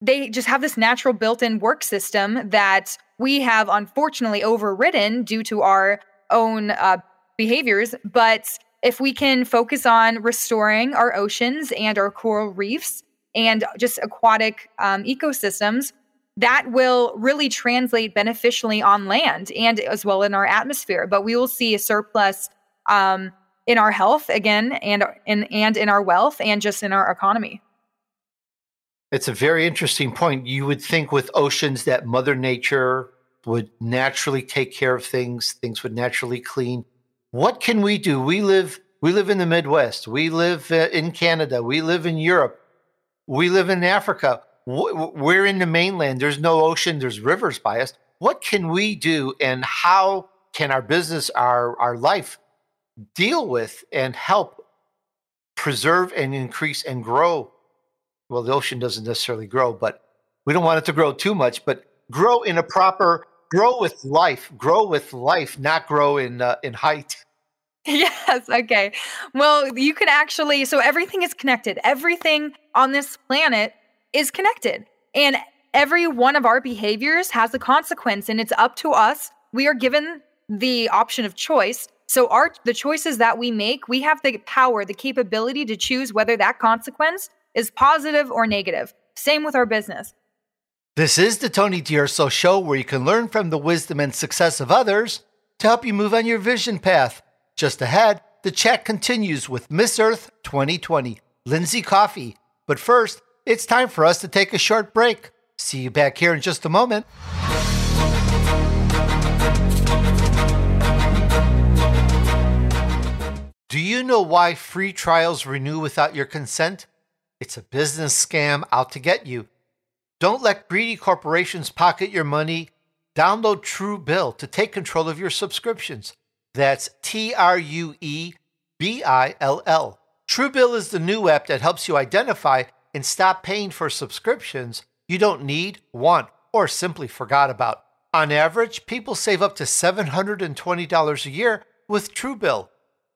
they just have this natural built in work system that we have unfortunately overridden due to our own uh, behaviors. But if we can focus on restoring our oceans and our coral reefs and just aquatic um, ecosystems, that will really translate beneficially on land and as well in our atmosphere. But we will see a surplus um, in our health again, and in and in our wealth, and just in our economy. It's a very interesting point. You would think with oceans that Mother Nature would naturally take care of things; things would naturally clean what can we do? We live we live in the Midwest. We live uh, in Canada. We live in Europe. We live in Africa. We're in the mainland. There's no ocean. There's rivers by us. What can we do, and how can our business, our our life, deal with and help preserve and increase and grow? Well, the ocean doesn't necessarily grow, but we don't want it to grow too much. But grow in a proper grow with life, grow with life, not grow in uh, in height. Yes, okay. Well, you can actually so everything is connected. Everything on this planet is connected. And every one of our behaviors has a consequence and it's up to us. We are given the option of choice. So our the choices that we make, we have the power, the capability to choose whether that consequence is positive or negative. Same with our business. This is the Tony D'Urso Show, where you can learn from the wisdom and success of others to help you move on your vision path. Just ahead, the chat continues with Miss Earth 2020, Lindsey Coffey. But first, it's time for us to take a short break. See you back here in just a moment. Do you know why free trials renew without your consent? It's a business scam out to get you. Don't let greedy corporations pocket your money. Download Truebill to take control of your subscriptions. That's T R U E B I L L. Truebill is the new app that helps you identify and stop paying for subscriptions you don't need, want, or simply forgot about. On average, people save up to $720 a year with Truebill.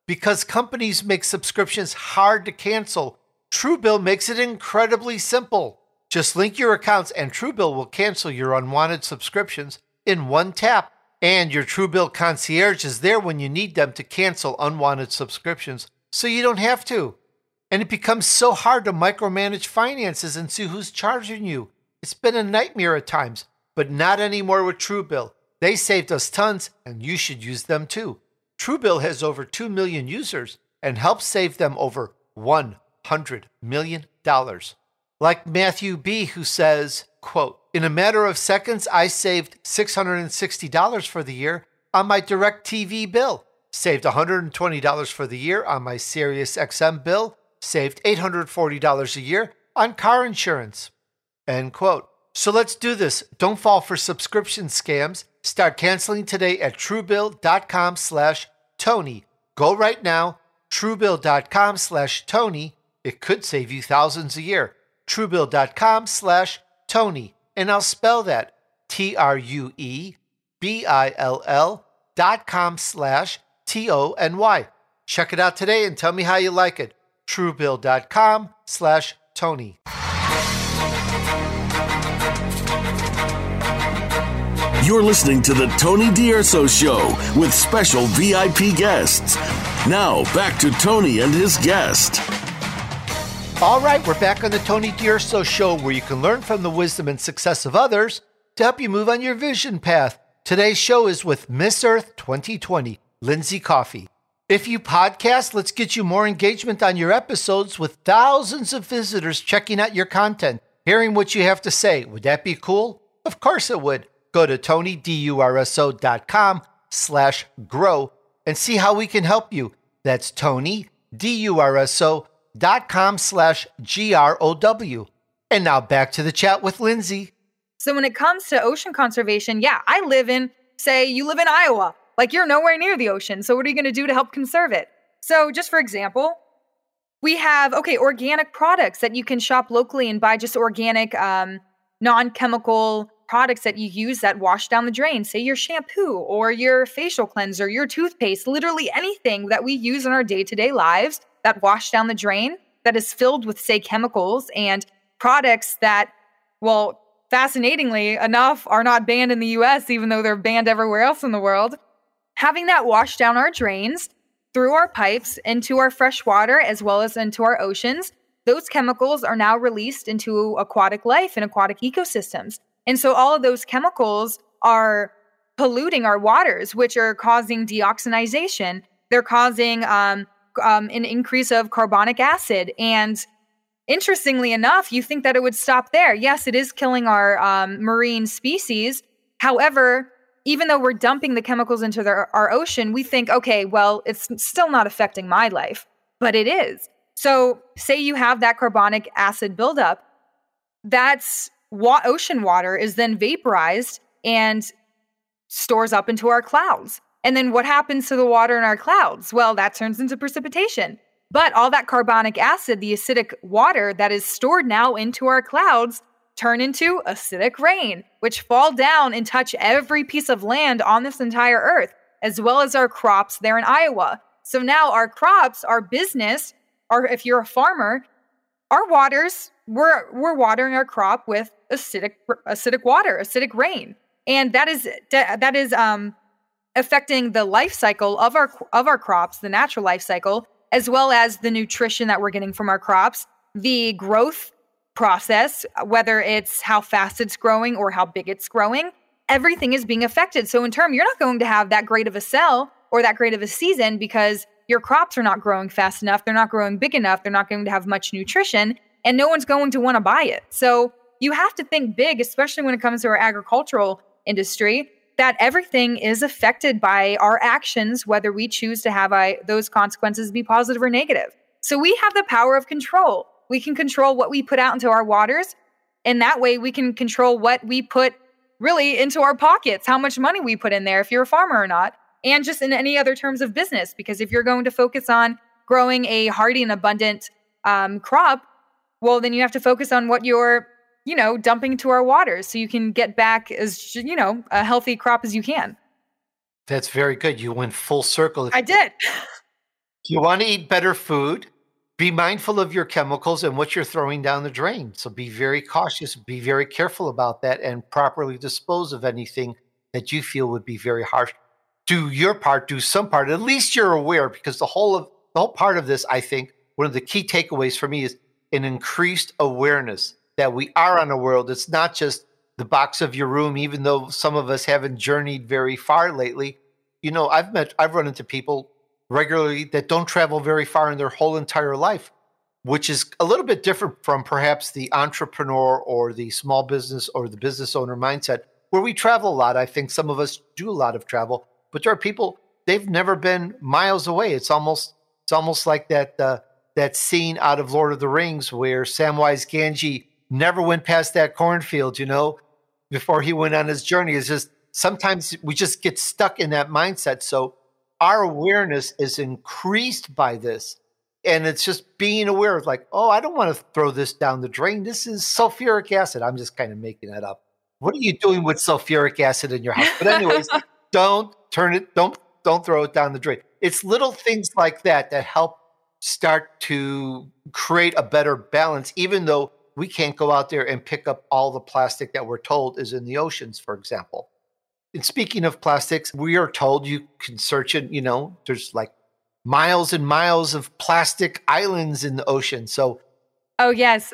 Because companies make subscriptions hard to cancel, Truebill makes it incredibly simple. Just link your accounts and Truebill will cancel your unwanted subscriptions in one tap. And your Truebill concierge is there when you need them to cancel unwanted subscriptions so you don't have to. And it becomes so hard to micromanage finances and see who's charging you. It's been a nightmare at times, but not anymore with Truebill. They saved us tons, and you should use them too. Truebill has over 2 million users and helps save them over $100 million. Like Matthew B., who says, quote, In a matter of seconds, I saved $660 for the year on my DirecTV bill, saved $120 for the year on my Sirius XM bill, saved $840 a year on car insurance. End quote. So let's do this. Don't fall for subscription scams. Start canceling today at truebill.com slash Tony. Go right now, truebill.com slash Tony. It could save you thousands a year. Truebill.com slash Tony. And I'll spell that T R U E B I L L dot com slash T O N Y. Check it out today and tell me how you like it. Truebill.com slash Tony. You're listening to the Tony D'Urso Show with special VIP guests. Now, back to Tony and his guest. All right, we're back on the Tony D'Urso Show where you can learn from the wisdom and success of others to help you move on your vision path. Today's show is with Miss Earth 2020, Lindsey Coffey. If you podcast, let's get you more engagement on your episodes with thousands of visitors checking out your content, hearing what you have to say. Would that be cool? Of course it would go to tonydurso.com slash grow and see how we can help you. That's tonydurso.com slash G-R-O-W. And now back to the chat with Lindsey. So when it comes to ocean conservation, yeah, I live in, say you live in Iowa. Like you're nowhere near the ocean. So what are you going to do to help conserve it? So just for example, we have, okay, organic products that you can shop locally and buy just organic, um, non-chemical products that you use that wash down the drain, say your shampoo or your facial cleanser, your toothpaste, literally anything that we use in our day to day lives that wash down the drain that is filled with, say, chemicals and products that, well, fascinatingly enough, are not banned in the US, even though they're banned everywhere else in the world. Having that wash down our drains through our pipes into our fresh water as well as into our oceans, those chemicals are now released into aquatic life and aquatic ecosystems. And so all of those chemicals are polluting our waters, which are causing deoxinization. They're causing um, um, an increase of carbonic acid. And interestingly enough, you think that it would stop there. Yes, it is killing our um, marine species. However, even though we're dumping the chemicals into the, our ocean, we think, okay, well, it's still not affecting my life, but it is. So, say you have that carbonic acid buildup, that's wa- ocean water is then vaporized and stores up into our clouds. And then what happens to the water in our clouds? Well, that turns into precipitation. But all that carbonic acid, the acidic water that is stored now into our clouds, turn into acidic rain, which fall down and touch every piece of land on this entire earth, as well as our crops there in Iowa. So now our crops, our business, or if you're a farmer, our waters, we're we're watering our crop with acidic acidic water, acidic rain, and that is that is um, affecting the life cycle of our of our crops, the natural life cycle, as well as the nutrition that we're getting from our crops, the growth process, whether it's how fast it's growing or how big it's growing, everything is being affected. So in turn, you're not going to have that great of a cell or that great of a season because your crops are not growing fast enough, they're not growing big enough, they're not going to have much nutrition, and no one's going to want to buy it. So you have to think big, especially when it comes to our agricultural industry, that everything is affected by our actions, whether we choose to have I, those consequences be positive or negative. So we have the power of control. We can control what we put out into our waters. And that way we can control what we put really into our pockets, how much money we put in there, if you're a farmer or not, and just in any other terms of business. Because if you're going to focus on growing a hardy and abundant um, crop, well, then you have to focus on what you're, you know, dumping to our waters so you can get back as, you know, a healthy crop as you can. That's very good. You went full circle. I did. you want to eat better food, be mindful of your chemicals and what you're throwing down the drain. So be very cautious, be very careful about that, and properly dispose of anything that you feel would be very harsh. Do your part, do some part. At least you're aware, because the whole of the whole part of this, I think, one of the key takeaways for me is an increased awareness that we are on a world. It's not just the box of your room, even though some of us haven't journeyed very far lately. You know, I've met, I've run into people regularly that don't travel very far in their whole entire life, which is a little bit different from perhaps the entrepreneur or the small business or the business owner mindset, where we travel a lot. I think some of us do a lot of travel, but there are people they've never been miles away. It's almost it's almost like that uh, that scene out of Lord of the Rings where Samwise Gamgee never went past that cornfield, you know, before he went on his journey. It's just sometimes we just get stuck in that mindset. So our awareness is increased by this. And it's just being aware of like, oh, I don't want to throw this down the drain. This is sulfuric acid. I'm just kind of making that up. What are you doing with sulfuric acid in your house? But anyways, don't turn it, don't don't throw it down the drain. It's little things like that that help start to create a better balance, even though we can't go out there and pick up all the plastic that we're told is in the oceans, for example. And speaking of plastics, we are told you can search it, you know, there's like miles and miles of plastic islands in the ocean. So, oh, yes.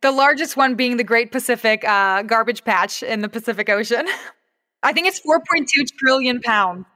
The largest one being the Great Pacific uh, Garbage Patch in the Pacific Ocean. I think it's 4.2 trillion pounds.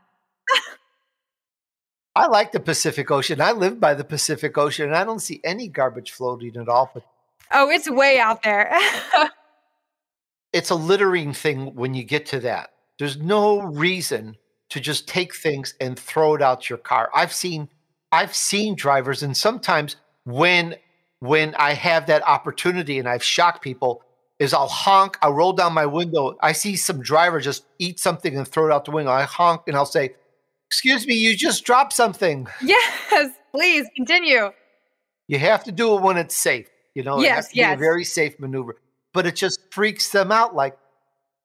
I like the Pacific Ocean. I live by the Pacific Ocean and I don't see any garbage floating at all. But oh, it's way out there. it's a littering thing when you get to that. There's no reason to just take things and throw it out your car. I've seen I've seen drivers and sometimes when when I have that opportunity and I've shocked people is I'll honk, I'll roll down my window. I see some driver just eat something and throw it out the window. I honk and I'll say, Excuse me, you just dropped something. Yes, please continue. You have to do it when it's safe. You know, yes, it has to yes. be a very safe maneuver. But it just freaks them out like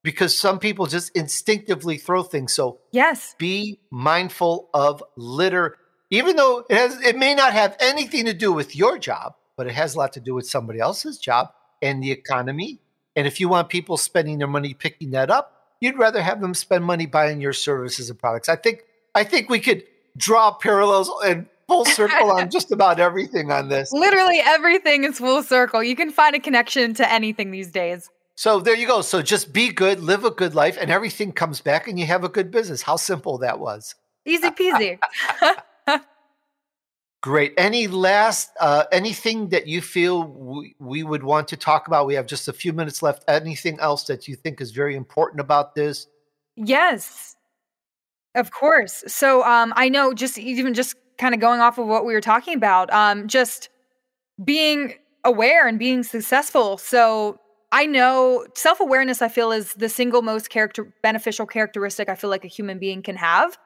because some people just instinctively throw things. So yes, be mindful of litter, even though it has it may not have anything to do with your job, but it has a lot to do with somebody else's job and the economy. And if you want people spending their money picking that up, you'd rather have them spend money buying your services and products. I think I think we could draw parallels and full circle on just about everything on this. Literally everything is full circle. You can find a connection to anything these days. So there you go. So just be good, live a good life, and everything comes back and you have a good business. How simple that was. Easy peasy. Great. Any last, uh, anything that you feel we, we would want to talk about? We have just a few minutes left. Anything else that you think is very important about this? Yes. Of course. So um, I know just even just kind of going off of what we were talking about, um, just being aware and being successful. So I know self awareness, I feel, is the single most character beneficial characteristic I feel like a human being can have.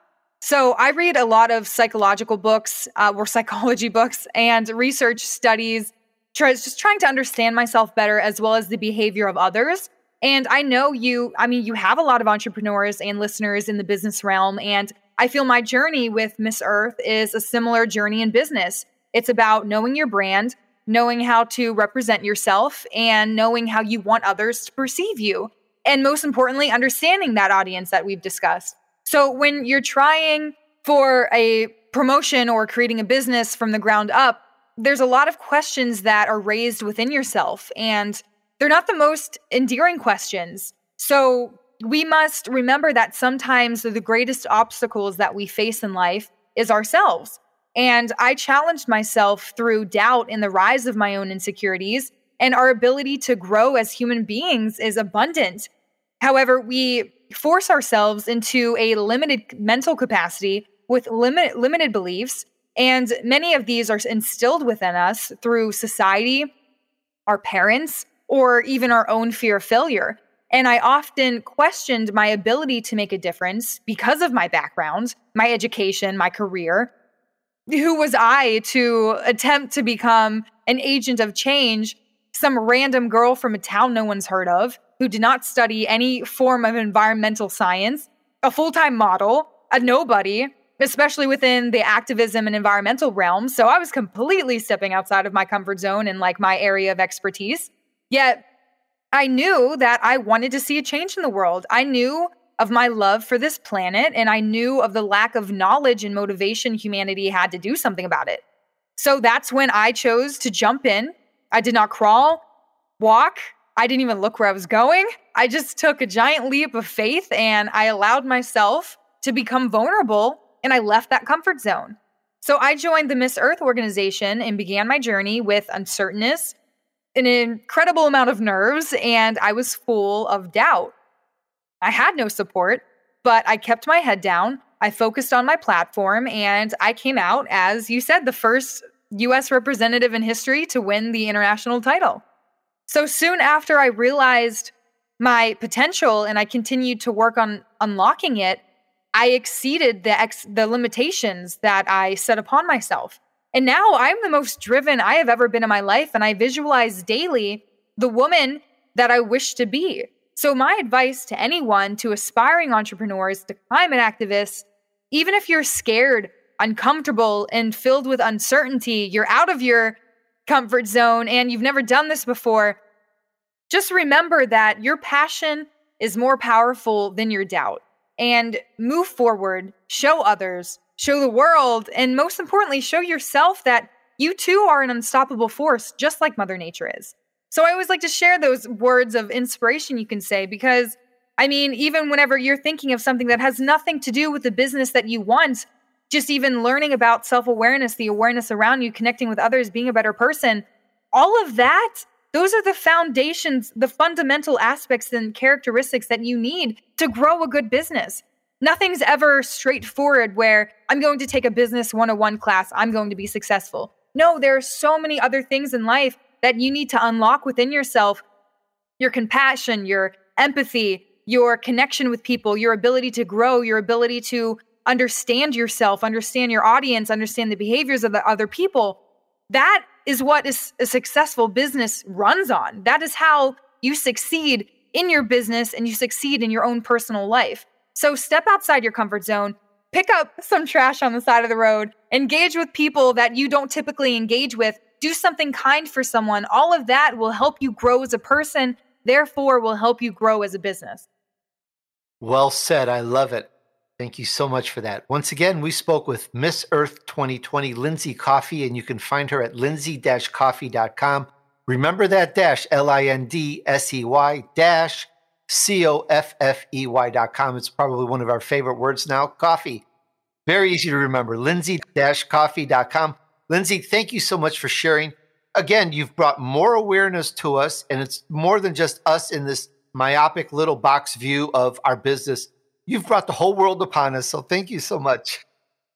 So I read a lot of psychological books uh, or psychology books and research studies, try, just trying to understand myself better as well as the behavior of others. And I know you, I mean, you have a lot of entrepreneurs and listeners in the business realm. And I feel my journey with Miss Earth is a similar journey in business. It's about knowing your brand, knowing how to represent yourself, and knowing how you want others to perceive you. And most importantly, understanding that audience that we've discussed. So when you're trying for a promotion or creating a business from the ground up, there's a lot of questions that are raised within yourself. And they're not the most endearing questions. So we must remember that sometimes the greatest obstacles that we face in life is ourselves. And I challenged myself through doubt in the rise of my own insecurities, and our ability to grow as human beings is abundant. However, we force ourselves into a limited mental capacity with limit, limited beliefs, and many of these are instilled within us through society, our parents, or even our own fear of failure. And I often questioned my ability to make a difference because of my background, my education, my career. Who was I to attempt to become an agent of change, some random girl from a town no one's heard of, who did not study any form of environmental science, a full time model, a nobody especially within the activism and environmental realm. So I was completely stepping outside of my comfort zone and like my area of expertise. Yet I knew that I wanted to see a change in the world. I knew of my love for this planet and I knew of the lack of knowledge and motivation humanity had to do something about it. So that's when I chose to jump in. I did not crawl, walk, I didn't even look where I was going. I just took a giant leap of faith and I allowed myself to become vulnerable and I left that comfort zone. So I joined the Miss Earth organization and began my journey with uncertainness, an incredible amount of nerves, and I was full of doubt. I had no support, but I kept my head down. I focused on my platform and I came out, as you said, the first US representative in history to win the international title. So soon after I realized my potential and I continued to work on unlocking it, I exceeded the ex- the limitations that I set upon myself. And now I'm the most driven I have ever been in my life and I visualize daily the woman that I wish to be. So my advice to anyone, to aspiring entrepreneurs, to climate activists, even if you're scared, uncomfortable and filled with uncertainty, you're out of your comfort zone and you've never done this before, just remember that your passion is more powerful than your doubt and move forward, show others, show the world, and most importantly, show yourself that you too are an unstoppable force, just like Mother Nature is. So I always like to share those words of inspiration you can say because I mean, even whenever you're thinking of something that has nothing to do with the business that you want, just even learning about self awareness, the awareness around you, connecting with others, being a better person, all of that those are the foundations, the fundamental aspects and characteristics that you need to grow a good business. Nothing's ever straightforward where I'm going to take a business 101 class, I'm going to be successful. No, there are so many other things in life that you need to unlock within yourself your compassion, your empathy, your connection with people, your ability to grow, your ability to understand yourself, understand your audience, understand the behaviors of the other people. That is what is a successful business runs on. That is how you succeed in your business and you succeed in your own personal life. So step outside your comfort zone, pick up some trash on the side of the road, engage with people that you don't typically engage with, do something kind for someone. All of that will help you grow as a person, therefore, will help you grow as a business. Well said. I love it. Thank you so much for that. Once again, we spoke with Miss Earth 2020, Lindsey Coffey, and you can find her at lindsey-coffey.com. Remember that dash, L-I-N-D-S-E-Y dash C-O-F-F-E-Y dot com. It's probably one of our favorite words now, coffee. Very easy to remember, lindsey-coffey.com. Lindsey, thank you so much for sharing. Again, you've brought more awareness to us, and it's more than just us in this myopic little box view of our business You've brought the whole world upon us. So thank you so much.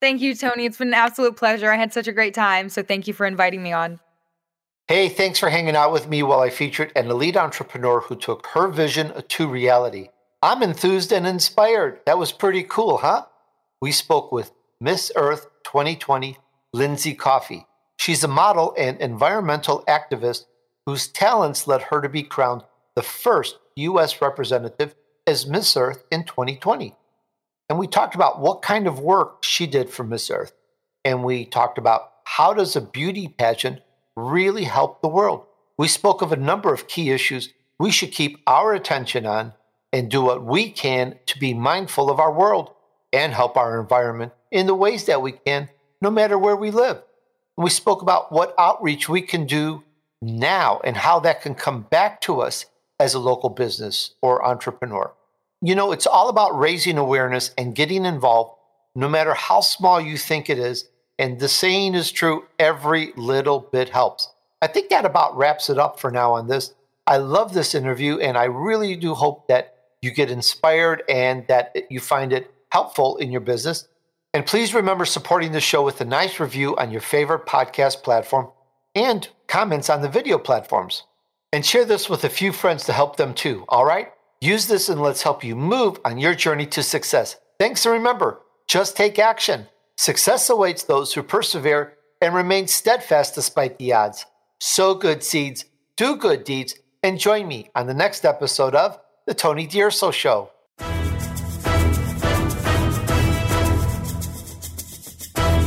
Thank you, Tony. It's been an absolute pleasure. I had such a great time. So thank you for inviting me on. Hey, thanks for hanging out with me while I featured an elite entrepreneur who took her vision to reality. I'm enthused and inspired. That was pretty cool, huh? We spoke with Miss Earth 2020, Lindsey Coffey. She's a model and environmental activist whose talents led her to be crowned the first U.S. representative as Miss Earth in 2020. And we talked about what kind of work she did for Miss Earth. And we talked about how does a beauty pageant really help the world. We spoke of a number of key issues we should keep our attention on and do what we can to be mindful of our world and help our environment in the ways that we can, no matter where we live. And we spoke about what outreach we can do now and how that can come back to us as a local business or entrepreneur. You know, it's all about raising awareness and getting involved, no matter how small you think it is. And the saying is true every little bit helps. I think that about wraps it up for now on this. I love this interview, and I really do hope that you get inspired and that you find it helpful in your business. And please remember supporting the show with a nice review on your favorite podcast platform and comments on the video platforms. And share this with a few friends to help them too, all right? Use this and let's help you move on your journey to success. Thanks and remember, just take action. Success awaits those who persevere and remain steadfast despite the odds. Sow good seeds, do good deeds, and join me on the next episode of The Tony D'Urso Show.